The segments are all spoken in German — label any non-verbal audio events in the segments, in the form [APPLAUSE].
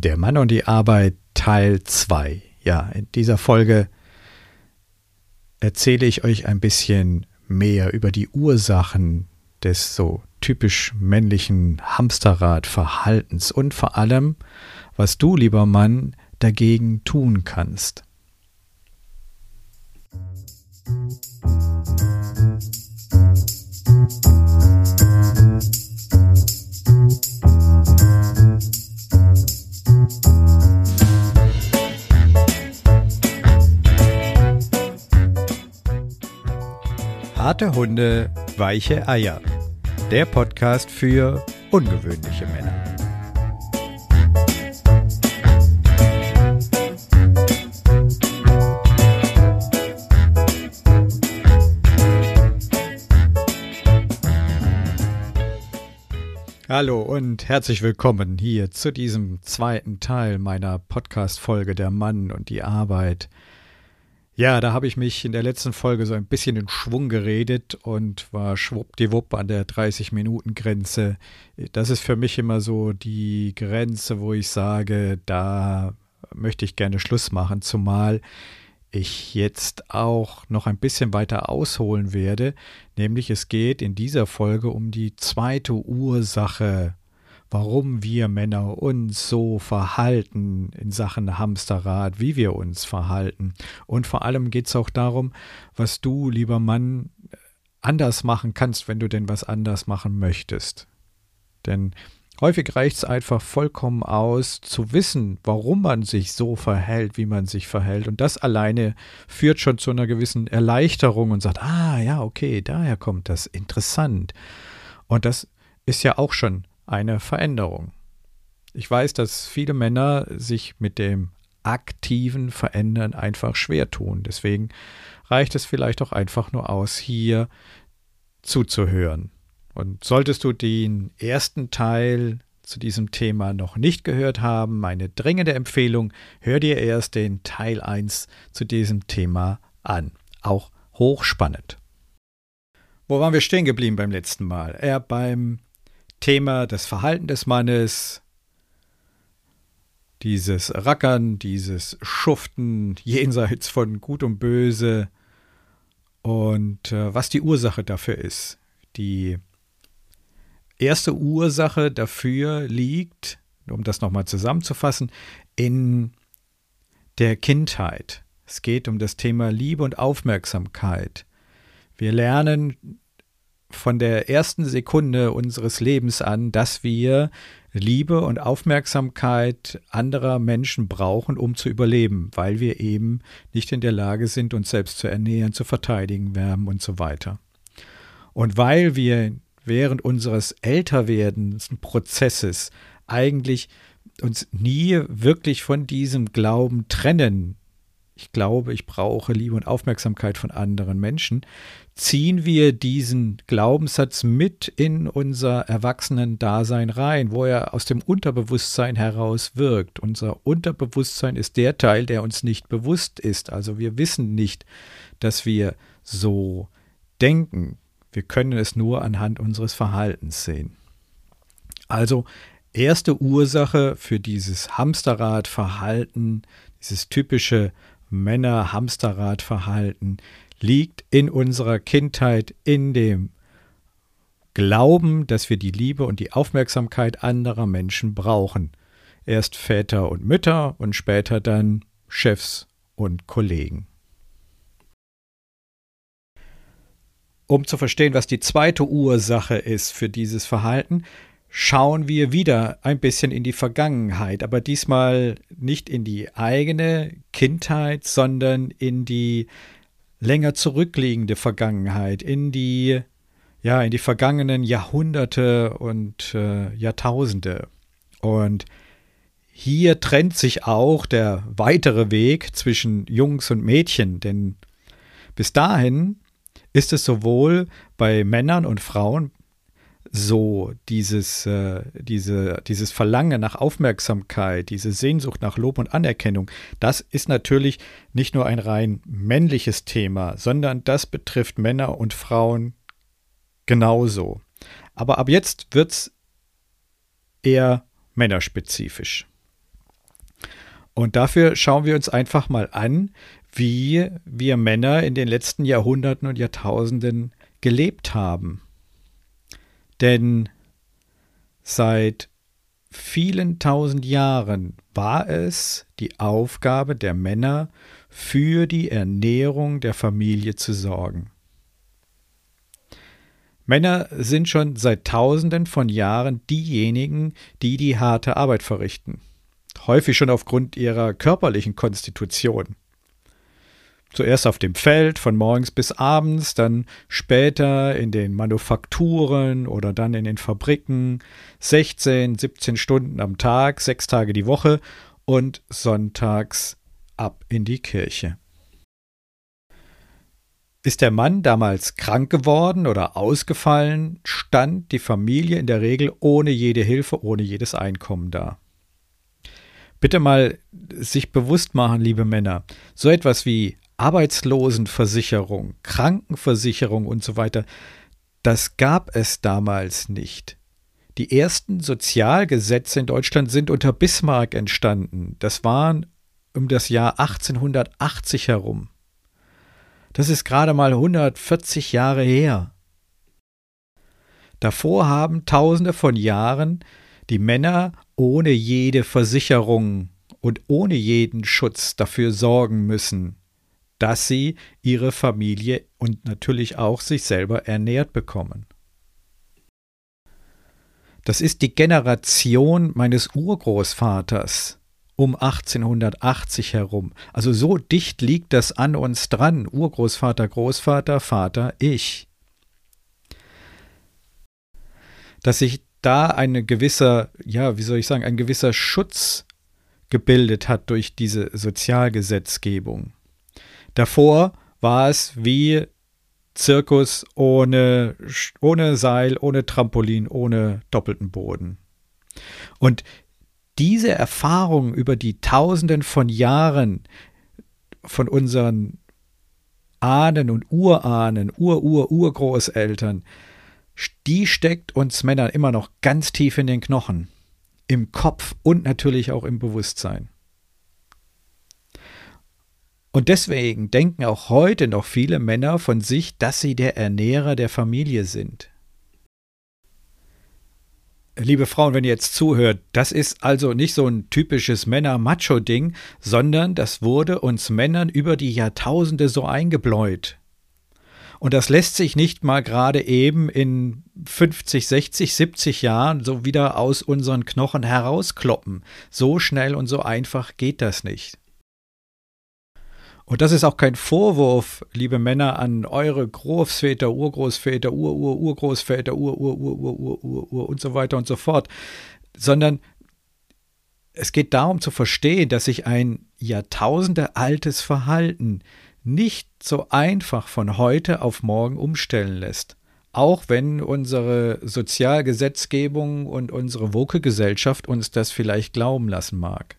Der Mann und die Arbeit Teil 2. Ja, in dieser Folge erzähle ich euch ein bisschen mehr über die Ursachen des so typisch männlichen Hamsterradverhaltens und vor allem, was du, lieber Mann, dagegen tun kannst. Harte Hunde, weiche Eier. Der Podcast für ungewöhnliche Männer. Hallo und herzlich willkommen hier zu diesem zweiten Teil meiner Podcast-Folge Der Mann und die Arbeit. Ja, da habe ich mich in der letzten Folge so ein bisschen in Schwung geredet und war schwuppdiwupp an der 30-Minuten-Grenze. Das ist für mich immer so die Grenze, wo ich sage, da möchte ich gerne Schluss machen, zumal ich jetzt auch noch ein bisschen weiter ausholen werde, nämlich es geht in dieser Folge um die zweite Ursache warum wir Männer uns so verhalten in Sachen Hamsterrad, wie wir uns verhalten. Und vor allem geht es auch darum, was du, lieber Mann, anders machen kannst, wenn du denn was anders machen möchtest. Denn häufig reicht es einfach vollkommen aus, zu wissen, warum man sich so verhält, wie man sich verhält. Und das alleine führt schon zu einer gewissen Erleichterung und sagt, ah ja, okay, daher kommt das, interessant. Und das ist ja auch schon eine Veränderung. Ich weiß, dass viele Männer sich mit dem aktiven Verändern einfach schwer tun. Deswegen reicht es vielleicht auch einfach nur aus, hier zuzuhören. Und solltest du den ersten Teil zu diesem Thema noch nicht gehört haben, meine dringende Empfehlung, hör dir erst den Teil 1 zu diesem Thema an. Auch hochspannend. Wo waren wir stehen geblieben beim letzten Mal? Er beim Thema, das Verhalten des Mannes, dieses Rackern, dieses Schuften jenseits von Gut und Böse und äh, was die Ursache dafür ist. Die erste Ursache dafür liegt, um das nochmal zusammenzufassen, in der Kindheit. Es geht um das Thema Liebe und Aufmerksamkeit. Wir lernen von der ersten Sekunde unseres Lebens an, dass wir Liebe und Aufmerksamkeit anderer Menschen brauchen, um zu überleben, weil wir eben nicht in der Lage sind, uns selbst zu ernähren, zu verteidigen, wärmen und so weiter. Und weil wir während unseres Älterwerdens-Prozesses eigentlich uns nie wirklich von diesem Glauben trennen, ich glaube, ich brauche Liebe und Aufmerksamkeit von anderen Menschen, ziehen wir diesen Glaubenssatz mit in unser Erwachsenen-Dasein rein, wo er aus dem Unterbewusstsein heraus wirkt. Unser Unterbewusstsein ist der Teil, der uns nicht bewusst ist. Also wir wissen nicht, dass wir so denken. Wir können es nur anhand unseres Verhaltens sehen. Also erste Ursache für dieses Hamsterradverhalten, dieses typische Männer-Hamsterrad-Verhalten liegt in unserer Kindheit in dem Glauben, dass wir die Liebe und die Aufmerksamkeit anderer Menschen brauchen. Erst Väter und Mütter und später dann Chefs und Kollegen. Um zu verstehen, was die zweite Ursache ist für dieses Verhalten, schauen wir wieder ein bisschen in die Vergangenheit, aber diesmal nicht in die eigene Kindheit, sondern in die länger zurückliegende Vergangenheit, in die ja, in die vergangenen Jahrhunderte und äh, Jahrtausende. Und hier trennt sich auch der weitere Weg zwischen Jungs und Mädchen, denn bis dahin ist es sowohl bei Männern und Frauen so dieses, äh, diese, dieses Verlangen nach Aufmerksamkeit, diese Sehnsucht nach Lob und Anerkennung, das ist natürlich nicht nur ein rein männliches Thema, sondern das betrifft Männer und Frauen genauso. Aber ab jetzt wird es eher männerspezifisch. Und dafür schauen wir uns einfach mal an, wie wir Männer in den letzten Jahrhunderten und Jahrtausenden gelebt haben. Denn seit vielen tausend Jahren war es die Aufgabe der Männer, für die Ernährung der Familie zu sorgen. Männer sind schon seit Tausenden von Jahren diejenigen, die die harte Arbeit verrichten, häufig schon aufgrund ihrer körperlichen Konstitution. Zuerst auf dem Feld von morgens bis abends, dann später in den Manufakturen oder dann in den Fabriken, 16, 17 Stunden am Tag, sechs Tage die Woche und sonntags ab in die Kirche. Ist der Mann damals krank geworden oder ausgefallen, stand die Familie in der Regel ohne jede Hilfe, ohne jedes Einkommen da. Bitte mal sich bewusst machen, liebe Männer, so etwas wie Arbeitslosenversicherung, Krankenversicherung und so weiter, das gab es damals nicht. Die ersten Sozialgesetze in Deutschland sind unter Bismarck entstanden. Das waren um das Jahr 1880 herum. Das ist gerade mal 140 Jahre her. Davor haben Tausende von Jahren die Männer ohne jede Versicherung und ohne jeden Schutz dafür sorgen müssen, dass sie ihre Familie und natürlich auch sich selber ernährt bekommen. Das ist die Generation meines Urgroßvaters um 1880 herum. Also so dicht liegt das an uns dran. Urgroßvater, Großvater, Vater, ich. Dass sich da eine gewisser, ja, wie soll ich sagen, ein gewisser Schutz gebildet hat durch diese Sozialgesetzgebung. Davor war es wie Zirkus ohne, ohne Seil, ohne Trampolin, ohne doppelten Boden. Und diese Erfahrung über die Tausenden von Jahren von unseren Ahnen und Urahnen, Ur-Ur-Urgroßeltern, die steckt uns Männern immer noch ganz tief in den Knochen, im Kopf und natürlich auch im Bewusstsein. Und deswegen denken auch heute noch viele Männer von sich, dass sie der Ernährer der Familie sind. Liebe Frauen, wenn ihr jetzt zuhört, das ist also nicht so ein typisches Männer-Macho-Ding, sondern das wurde uns Männern über die Jahrtausende so eingebläut. Und das lässt sich nicht mal gerade eben in 50, 60, 70 Jahren so wieder aus unseren Knochen herauskloppen. So schnell und so einfach geht das nicht. Und das ist auch kein Vorwurf, liebe Männer, an eure Großväter, Urgroßväter, Ur-Ur-Urgroßväter, Ur-Ur-Ur-Ur-Ur-Ur und so weiter und so fort, sondern es geht darum zu verstehen, dass sich ein Jahrtausende altes Verhalten nicht so einfach von heute auf morgen umstellen lässt. Auch wenn unsere Sozialgesetzgebung und unsere Woke-Gesellschaft uns das vielleicht glauben lassen mag.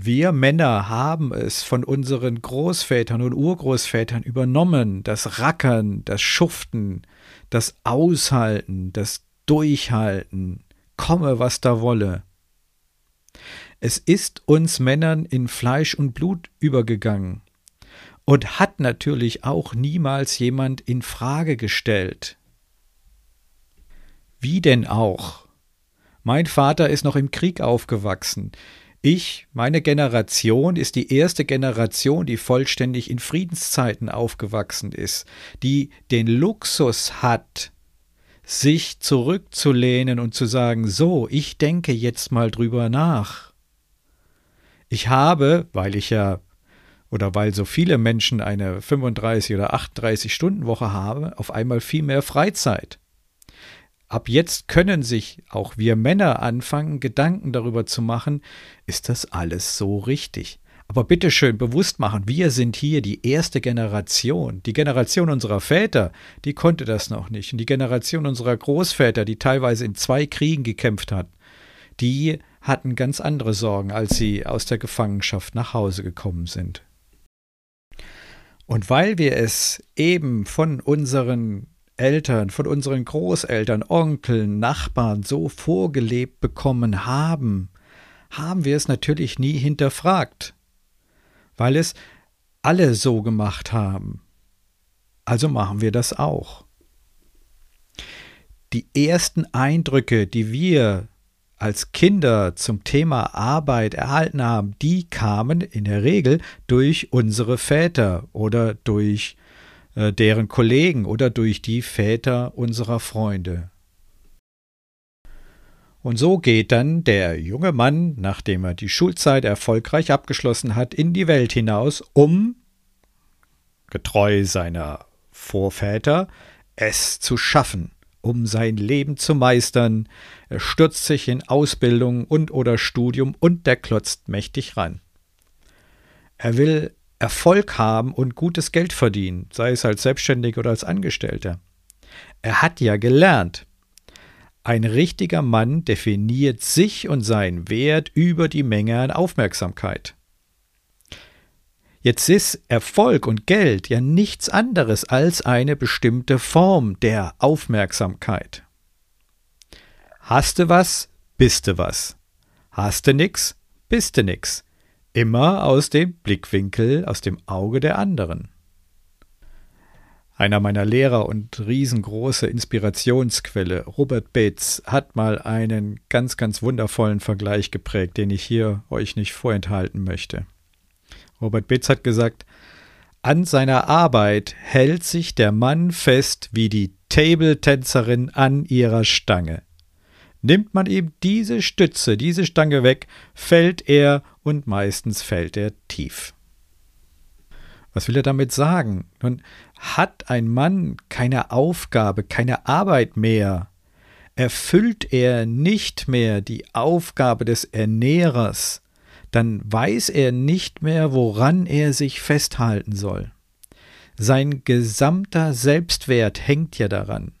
Wir Männer haben es von unseren Großvätern und Urgroßvätern übernommen, das Rackern, das Schuften, das Aushalten, das Durchhalten, komme, was da wolle. Es ist uns Männern in Fleisch und Blut übergegangen und hat natürlich auch niemals jemand in Frage gestellt. Wie denn auch? Mein Vater ist noch im Krieg aufgewachsen. Ich, meine Generation, ist die erste Generation, die vollständig in Friedenszeiten aufgewachsen ist, die den Luxus hat, sich zurückzulehnen und zu sagen, so, ich denke jetzt mal drüber nach. Ich habe, weil ich ja oder weil so viele Menschen eine 35 oder 38 Stunden Woche haben, auf einmal viel mehr Freizeit. Ab jetzt können sich auch wir Männer anfangen, Gedanken darüber zu machen, ist das alles so richtig? Aber bitte schön bewusst machen, wir sind hier die erste Generation. Die Generation unserer Väter, die konnte das noch nicht. Und die Generation unserer Großväter, die teilweise in zwei Kriegen gekämpft hat, die hatten ganz andere Sorgen, als sie aus der Gefangenschaft nach Hause gekommen sind. Und weil wir es eben von unseren Eltern, von unseren Großeltern, Onkeln, Nachbarn so vorgelebt bekommen haben, haben wir es natürlich nie hinterfragt, weil es alle so gemacht haben. Also machen wir das auch. Die ersten Eindrücke, die wir als Kinder zum Thema Arbeit erhalten haben, die kamen in der Regel durch unsere Väter oder durch deren Kollegen oder durch die Väter unserer Freunde. Und so geht dann der junge Mann, nachdem er die Schulzeit erfolgreich abgeschlossen hat, in die Welt hinaus, um, getreu seiner Vorväter, es zu schaffen, um sein Leben zu meistern. Er stürzt sich in Ausbildung und oder Studium und der klotzt mächtig ran. Er will Erfolg haben und gutes Geld verdienen, sei es als Selbstständiger oder als Angestellter. Er hat ja gelernt. Ein richtiger Mann definiert sich und seinen Wert über die Menge an Aufmerksamkeit. Jetzt ist Erfolg und Geld ja nichts anderes als eine bestimmte Form der Aufmerksamkeit. Hast du was, bist du was. Hast du nix, bist du nix. Immer aus dem Blickwinkel, aus dem Auge der anderen. Einer meiner Lehrer und riesengroße Inspirationsquelle, Robert Bates, hat mal einen ganz, ganz wundervollen Vergleich geprägt, den ich hier euch nicht vorenthalten möchte. Robert Bitz hat gesagt, an seiner Arbeit hält sich der Mann fest wie die Table-Tänzerin an ihrer Stange. Nimmt man ihm diese Stütze, diese Stange weg, fällt er und meistens fällt er tief. Was will er damit sagen? Nun hat ein Mann keine Aufgabe, keine Arbeit mehr, erfüllt er nicht mehr die Aufgabe des Ernährers, dann weiß er nicht mehr, woran er sich festhalten soll. Sein gesamter Selbstwert hängt ja daran.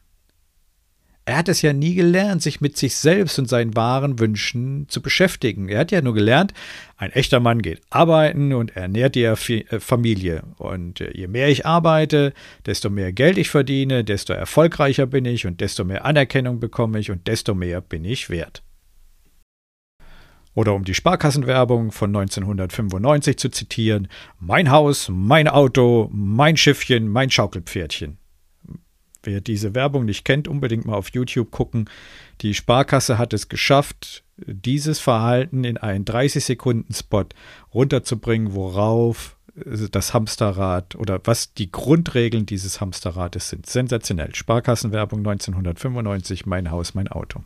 Er hat es ja nie gelernt, sich mit sich selbst und seinen wahren Wünschen zu beschäftigen. Er hat ja nur gelernt, ein echter Mann geht arbeiten und ernährt die äh, Familie. Und äh, je mehr ich arbeite, desto mehr Geld ich verdiene, desto erfolgreicher bin ich und desto mehr Anerkennung bekomme ich und desto mehr bin ich wert. Oder um die Sparkassenwerbung von 1995 zu zitieren, mein Haus, mein Auto, mein Schiffchen, mein Schaukelpferdchen. Wer diese Werbung nicht kennt, unbedingt mal auf YouTube gucken. Die Sparkasse hat es geschafft, dieses Verhalten in einen 30-Sekunden-Spot runterzubringen, worauf das Hamsterrad oder was die Grundregeln dieses Hamsterrades sind. Sensationell. Sparkassenwerbung 1995, mein Haus, mein Auto.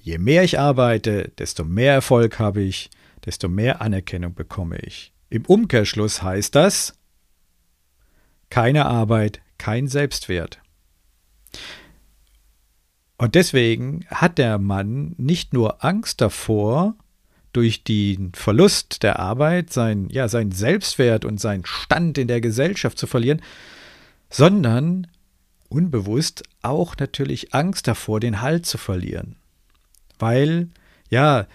Je mehr ich arbeite, desto mehr Erfolg habe ich, desto mehr Anerkennung bekomme ich. Im Umkehrschluss heißt das keine Arbeit, kein Selbstwert. Und deswegen hat der Mann nicht nur Angst davor, durch den Verlust der Arbeit sein, ja, seinen Selbstwert und seinen Stand in der Gesellschaft zu verlieren, sondern unbewusst auch natürlich Angst davor, den Halt zu verlieren weil, ja,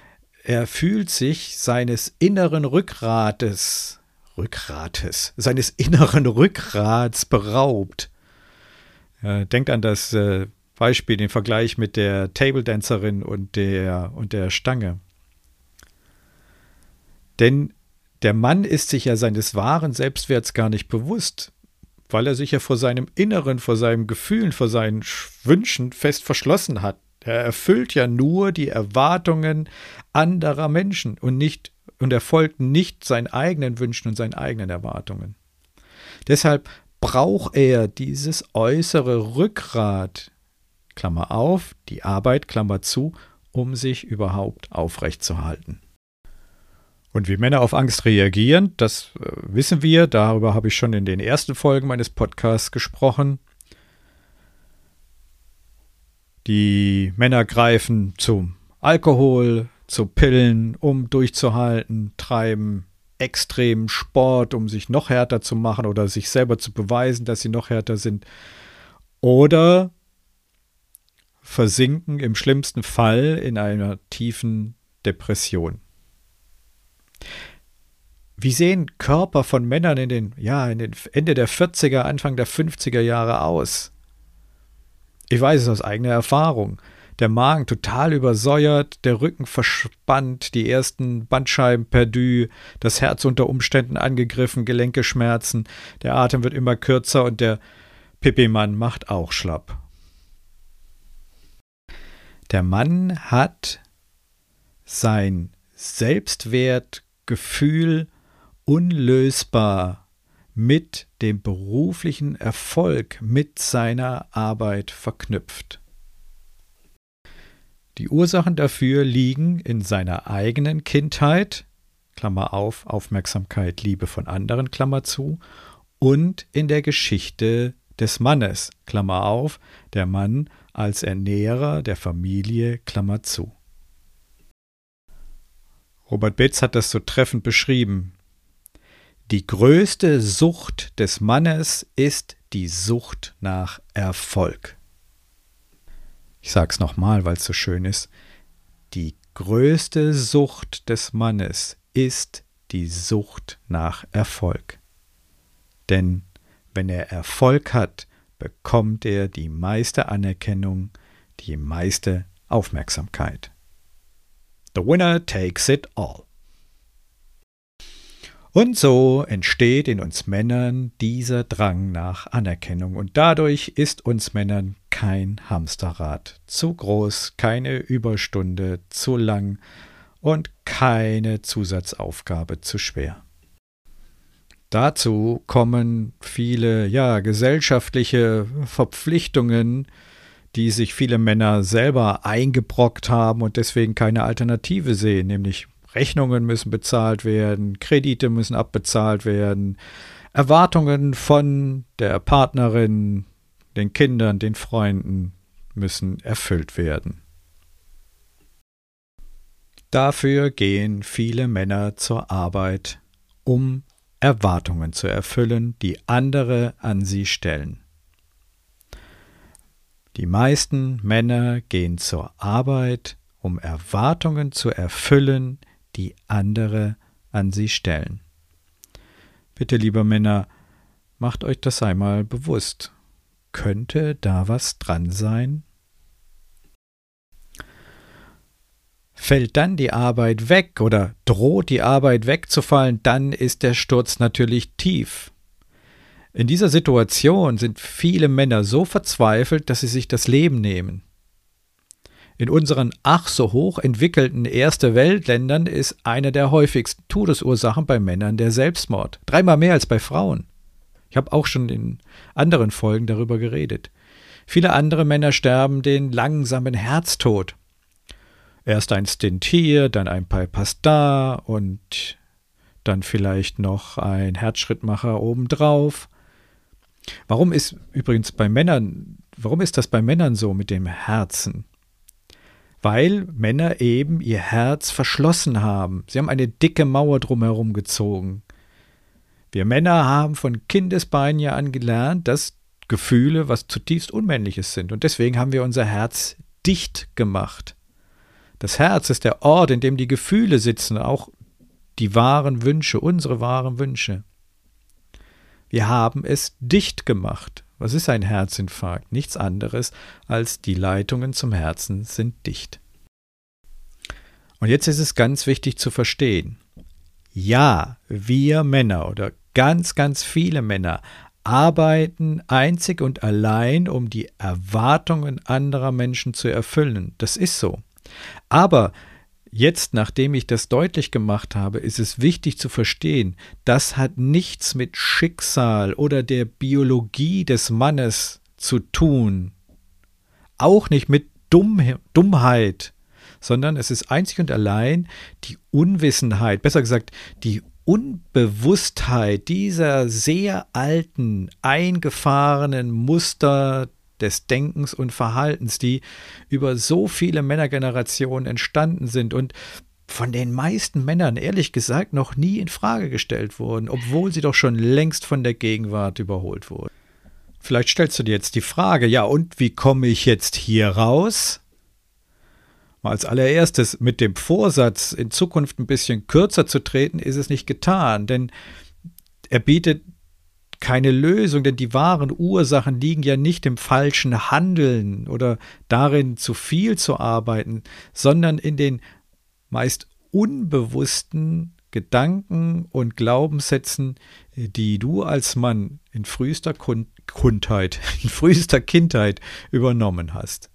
er fühlt sich seines inneren Rückgrates, Rückgrates, seines inneren Rückgrats beraubt. Denkt an das äh, Beispiel, den Vergleich mit der Table Dancerin und der, und der Stange. Denn der Mann ist sich ja seines wahren Selbstwerts gar nicht bewusst, weil er sich ja vor seinem Inneren, vor seinen Gefühlen, vor seinen Wünschen fest verschlossen hat. Er erfüllt ja nur die Erwartungen anderer Menschen und nicht und er folgt nicht seinen eigenen Wünschen und seinen eigenen Erwartungen. Deshalb braucht er dieses äußere Rückgrat, Klammer auf, die Arbeit, Klammer zu, um sich überhaupt aufrechtzuerhalten. Und wie Männer auf Angst reagieren, das äh, wissen wir, darüber habe ich schon in den ersten Folgen meines Podcasts gesprochen. Die Männer greifen zum Alkohol, zu Pillen, um durchzuhalten, treiben extremen Sport, um sich noch härter zu machen oder sich selber zu beweisen, dass sie noch härter sind. Oder versinken im schlimmsten Fall in einer tiefen Depression. Wie sehen Körper von Männern in den, ja, in den Ende der 40er, Anfang der 50er Jahre aus? Ich weiß es aus eigener Erfahrung. Der Magen total übersäuert, der Rücken verspannt, die ersten Bandscheiben perdu, das Herz unter Umständen angegriffen, Gelenke schmerzen, der Atem wird immer kürzer und der Pipi-Mann macht auch schlapp. Der Mann hat sein Selbstwertgefühl unlösbar mit dem beruflichen Erfolg, mit seiner Arbeit verknüpft. Die Ursachen dafür liegen in seiner eigenen Kindheit, Klammer auf, Aufmerksamkeit, Liebe von anderen, Klammer zu, und in der Geschichte des Mannes, Klammer auf, der Mann als Ernährer der Familie, Klammer zu. Robert Betz hat das so treffend beschrieben. Die größte Sucht des Mannes ist die Sucht nach Erfolg. Ich sag's nochmal, weil es so schön ist. Die größte Sucht des Mannes ist die Sucht nach Erfolg. Denn wenn er Erfolg hat, bekommt er die meiste Anerkennung, die meiste Aufmerksamkeit. The winner takes it all. Und so entsteht in uns Männern dieser Drang nach Anerkennung und dadurch ist uns Männern kein Hamsterrad zu groß, keine Überstunde zu lang und keine Zusatzaufgabe zu schwer. Dazu kommen viele ja gesellschaftliche Verpflichtungen, die sich viele Männer selber eingebrockt haben und deswegen keine Alternative sehen, nämlich Rechnungen müssen bezahlt werden, Kredite müssen abbezahlt werden, Erwartungen von der Partnerin, den Kindern, den Freunden müssen erfüllt werden. Dafür gehen viele Männer zur Arbeit, um Erwartungen zu erfüllen, die andere an sie stellen. Die meisten Männer gehen zur Arbeit, um Erwartungen zu erfüllen, die andere an sie stellen. Bitte, liebe Männer, macht euch das einmal bewusst. Könnte da was dran sein? Fällt dann die Arbeit weg oder droht die Arbeit wegzufallen, dann ist der Sturz natürlich tief. In dieser Situation sind viele Männer so verzweifelt, dass sie sich das Leben nehmen. In unseren ach so hoch entwickelten Erste Weltländern ist eine der häufigsten Todesursachen bei Männern der Selbstmord. Dreimal mehr als bei Frauen. Ich habe auch schon in anderen Folgen darüber geredet. Viele andere Männer sterben den langsamen Herztod. Erst ein Stint hier, dann ein Bypass da und dann vielleicht noch ein Herzschrittmacher obendrauf. Warum ist übrigens bei Männern, warum ist das bei Männern so mit dem Herzen? Weil Männer eben ihr Herz verschlossen haben. Sie haben eine dicke Mauer drumherum gezogen. Wir Männer haben von Kindesbeinen ja an gelernt, dass Gefühle was zutiefst Unmännliches sind. Und deswegen haben wir unser Herz dicht gemacht. Das Herz ist der Ort, in dem die Gefühle sitzen, auch die wahren Wünsche, unsere wahren Wünsche. Wir haben es dicht gemacht. Was ist ein Herzinfarkt? Nichts anderes als die Leitungen zum Herzen sind dicht. Und jetzt ist es ganz wichtig zu verstehen. Ja, wir Männer oder ganz, ganz viele Männer arbeiten einzig und allein, um die Erwartungen anderer Menschen zu erfüllen. Das ist so. Aber Jetzt, nachdem ich das deutlich gemacht habe, ist es wichtig zu verstehen, das hat nichts mit Schicksal oder der Biologie des Mannes zu tun, auch nicht mit Dumm Dummheit, sondern es ist einzig und allein die Unwissenheit, besser gesagt die Unbewusstheit dieser sehr alten, eingefahrenen Muster des Denkens und Verhaltens, die über so viele Männergenerationen entstanden sind und von den meisten Männern ehrlich gesagt noch nie in Frage gestellt wurden, obwohl sie doch schon längst von der Gegenwart überholt wurden. Vielleicht stellst du dir jetzt die Frage, ja, und wie komme ich jetzt hier raus? Als allererstes mit dem Vorsatz, in Zukunft ein bisschen kürzer zu treten, ist es nicht getan, denn er bietet keine Lösung, denn die wahren Ursachen liegen ja nicht im falschen Handeln oder darin, zu viel zu arbeiten, sondern in den meist unbewussten Gedanken und Glaubenssätzen, die du als Mann in frühester Kundheit, [LAUGHS] in frühester Kindheit übernommen hast.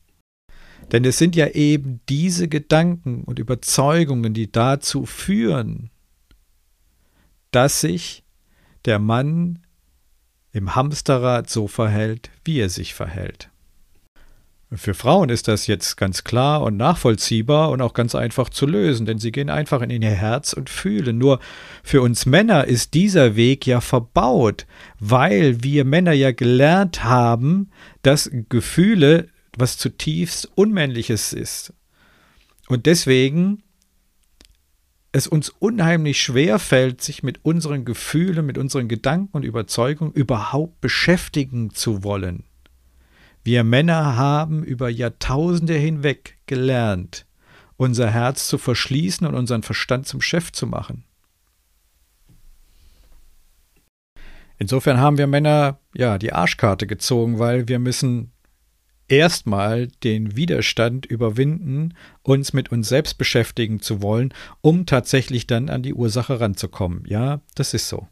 Denn es sind ja eben diese Gedanken und Überzeugungen, die dazu führen, dass sich der Mann im Hamsterrad so verhält, wie er sich verhält. Für Frauen ist das jetzt ganz klar und nachvollziehbar und auch ganz einfach zu lösen, denn sie gehen einfach in ihr Herz und fühlen. Nur für uns Männer ist dieser Weg ja verbaut, weil wir Männer ja gelernt haben, dass Gefühle was zutiefst Unmännliches ist. Und deswegen es uns unheimlich schwer fällt, sich mit unseren Gefühlen, mit unseren Gedanken und Überzeugungen überhaupt beschäftigen zu wollen. Wir Männer haben über Jahrtausende hinweg gelernt, unser Herz zu verschließen und unseren Verstand zum Chef zu machen. Insofern haben wir Männer ja die Arschkarte gezogen, weil wir müssen erstmal den Widerstand überwinden, uns mit uns selbst beschäftigen zu wollen, um tatsächlich dann an die Ursache ranzukommen. Ja, das ist so.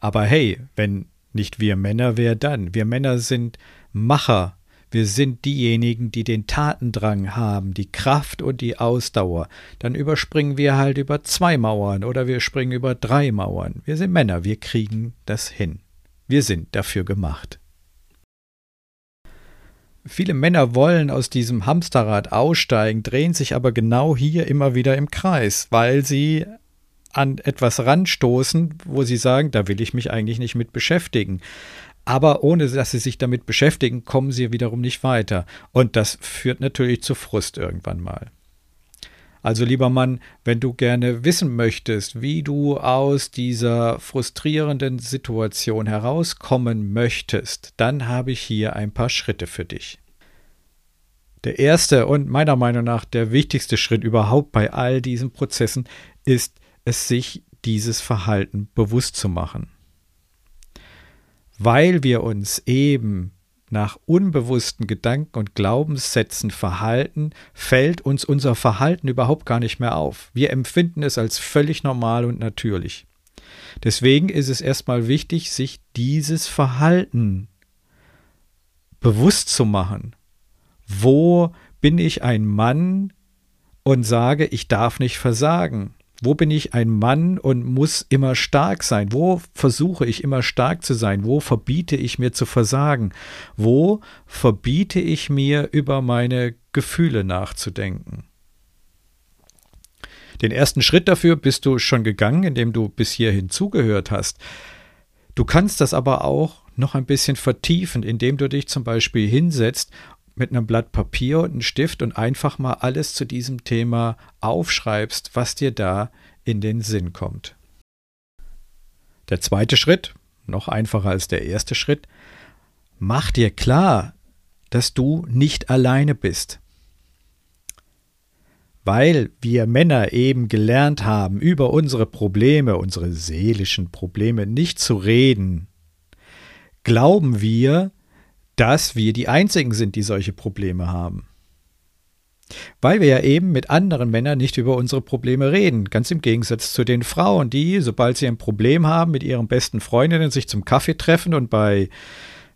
Aber hey, wenn nicht wir Männer, wer dann? Wir Männer sind Macher. Wir sind diejenigen, die den Tatendrang haben, die Kraft und die Ausdauer. Dann überspringen wir halt über zwei Mauern oder wir springen über drei Mauern. Wir sind Männer, wir kriegen das hin. Wir sind dafür gemacht. Viele Männer wollen aus diesem Hamsterrad aussteigen, drehen sich aber genau hier immer wieder im Kreis, weil sie an etwas ranstoßen, wo sie sagen, da will ich mich eigentlich nicht mit beschäftigen. Aber ohne dass sie sich damit beschäftigen, kommen sie wiederum nicht weiter. Und das führt natürlich zu Frust irgendwann mal. Also lieber Mann, wenn du gerne wissen möchtest, wie du aus dieser frustrierenden Situation herauskommen möchtest, dann habe ich hier ein paar Schritte für dich. Der erste und meiner Meinung nach der wichtigste Schritt überhaupt bei all diesen Prozessen ist es sich dieses Verhalten bewusst zu machen. Weil wir uns eben nach unbewussten Gedanken und Glaubenssätzen verhalten, fällt uns unser Verhalten überhaupt gar nicht mehr auf. Wir empfinden es als völlig normal und natürlich. Deswegen ist es erstmal wichtig, sich dieses Verhalten bewusst zu machen. Wo bin ich ein Mann und sage, ich darf nicht versagen? Wo bin ich ein Mann und muss immer stark sein? Wo versuche ich immer stark zu sein? Wo verbiete ich mir zu versagen? Wo verbiete ich mir über meine Gefühle nachzudenken? Den ersten Schritt dafür bist du schon gegangen, indem du bis hierhin zugehört hast. Du kannst das aber auch noch ein bisschen vertiefen, indem du dich zum Beispiel hinsetzt mit einem Blatt Papier und einem Stift und einfach mal alles zu diesem Thema aufschreibst, was dir da in den Sinn kommt. Der zweite Schritt, noch einfacher als der erste Schritt, mach dir klar, dass du nicht alleine bist. Weil wir Männer eben gelernt haben, über unsere Probleme, unsere seelischen Probleme nicht zu reden, glauben wir, dass wir die Einzigen sind, die solche Probleme haben. Weil wir ja eben mit anderen Männern nicht über unsere Probleme reden. Ganz im Gegensatz zu den Frauen, die, sobald sie ein Problem haben, mit ihren besten Freundinnen sich zum Kaffee treffen und bei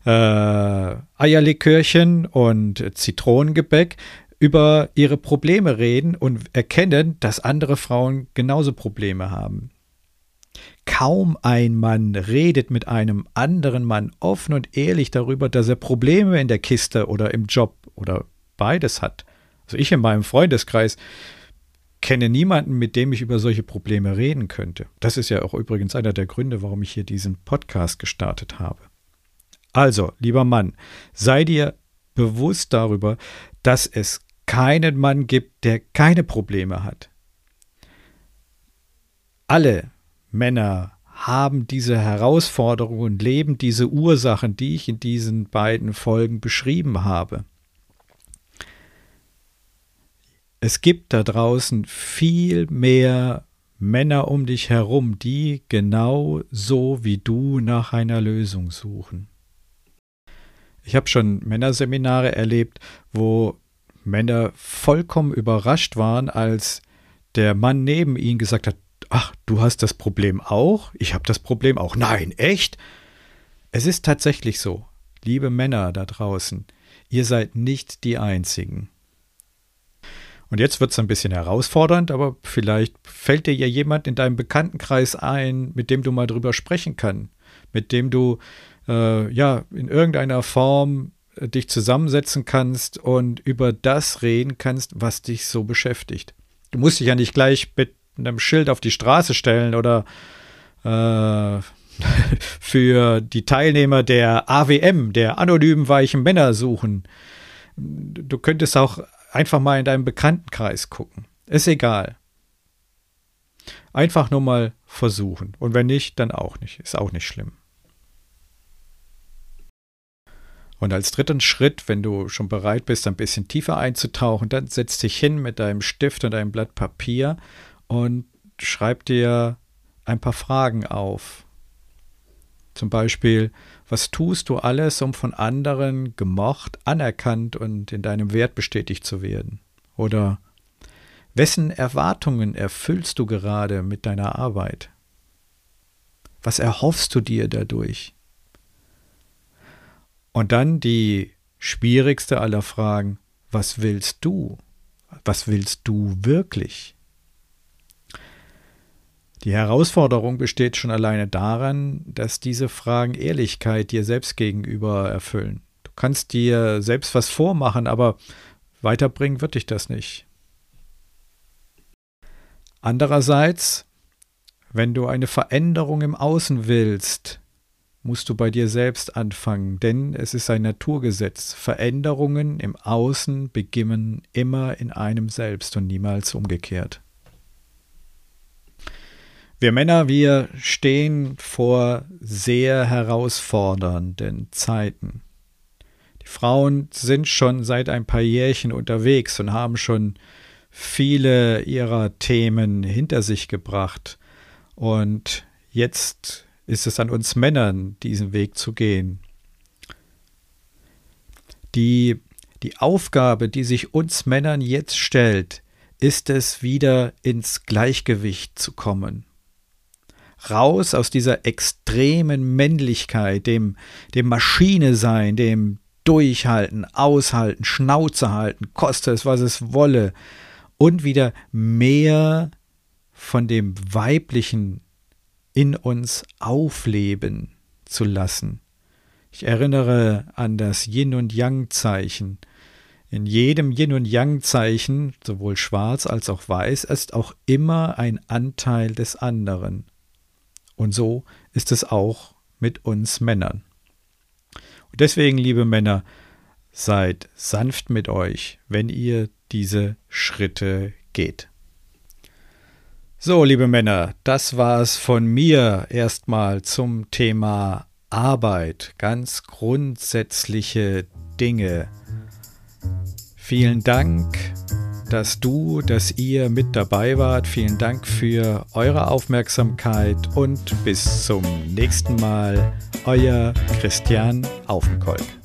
äh, Eierlikörchen und Zitronengebäck über ihre Probleme reden und erkennen, dass andere Frauen genauso Probleme haben. Kaum ein Mann redet mit einem anderen Mann offen und ehrlich darüber, dass er Probleme in der Kiste oder im Job oder beides hat. Also ich in meinem Freundeskreis kenne niemanden, mit dem ich über solche Probleme reden könnte. Das ist ja auch übrigens einer der Gründe, warum ich hier diesen Podcast gestartet habe. Also, lieber Mann, sei dir bewusst darüber, dass es keinen Mann gibt, der keine Probleme hat. Alle Männer haben diese Herausforderungen und leben diese Ursachen, die ich in diesen beiden Folgen beschrieben habe. Es gibt da draußen viel mehr Männer um dich herum, die genau so wie du nach einer Lösung suchen. Ich habe schon Männerseminare erlebt, wo Männer vollkommen überrascht waren, als der Mann neben ihnen gesagt hat, ach, du hast das Problem auch? Ich habe das Problem auch. Nein, echt? Es ist tatsächlich so, liebe Männer da draußen, ihr seid nicht die Einzigen. Und jetzt wird es ein bisschen herausfordernd, aber vielleicht fällt dir ja jemand in deinem Bekanntenkreis ein, mit dem du mal drüber sprechen kannst, mit dem du äh, ja in irgendeiner Form äh, dich zusammensetzen kannst und über das reden kannst, was dich so beschäftigt. Du musst dich ja nicht gleich mit einem Schild auf die Straße stellen oder äh, [LAUGHS] für die Teilnehmer der AWM, der anonymen weichen Männer suchen. Du könntest auch einfach mal in deinem Bekanntenkreis gucken. Ist egal. Einfach nur mal versuchen. Und wenn nicht, dann auch nicht. Ist auch nicht schlimm. Und als dritten Schritt, wenn du schon bereit bist, ein bisschen tiefer einzutauchen, dann setz dich hin mit deinem Stift und einem Blatt Papier und schreib dir ein paar Fragen auf. Zum Beispiel, was tust du alles, um von anderen gemocht, anerkannt und in deinem Wert bestätigt zu werden? Oder wessen Erwartungen erfüllst du gerade mit deiner Arbeit? Was erhoffst du dir dadurch? Und dann die schwierigste aller Fragen, was willst du? Was willst du wirklich? Die Herausforderung besteht schon alleine daran, dass diese Fragen Ehrlichkeit dir selbst gegenüber erfüllen. Du kannst dir selbst was vormachen, aber weiterbringen wird dich das nicht. Andererseits, wenn du eine Veränderung im Außen willst, musst du bei dir selbst anfangen, denn es ist ein Naturgesetz. Veränderungen im Außen beginnen immer in einem selbst und niemals umgekehrt. Wir Männer, wir stehen vor sehr herausfordernden Zeiten. Die Frauen sind schon seit ein paar Jährchen unterwegs und haben schon viele ihrer Themen hinter sich gebracht. Und jetzt ist es an uns Männern, diesen Weg zu gehen. Die, die Aufgabe, die sich uns Männern jetzt stellt, ist es, wieder ins Gleichgewicht zu kommen. Raus aus dieser extremen Männlichkeit, dem, dem Maschine sein, dem Durchhalten, Aushalten, Schnauze halten, koste es, was es wolle, und wieder mehr von dem weiblichen in uns aufleben zu lassen. Ich erinnere an das Yin und Yang Zeichen. In jedem Yin und Yang Zeichen, sowohl schwarz als auch weiß, ist auch immer ein Anteil des anderen. Und so ist es auch mit uns Männern. Und deswegen, liebe Männer, seid sanft mit euch, wenn ihr diese Schritte geht. So, liebe Männer, das war es von mir erstmal zum Thema Arbeit, ganz grundsätzliche Dinge. Vielen Dank, dass du, dass ihr mit dabei wart. Vielen Dank für eure Aufmerksamkeit und bis zum nächsten Mal. Euer Christian Aufenkolk.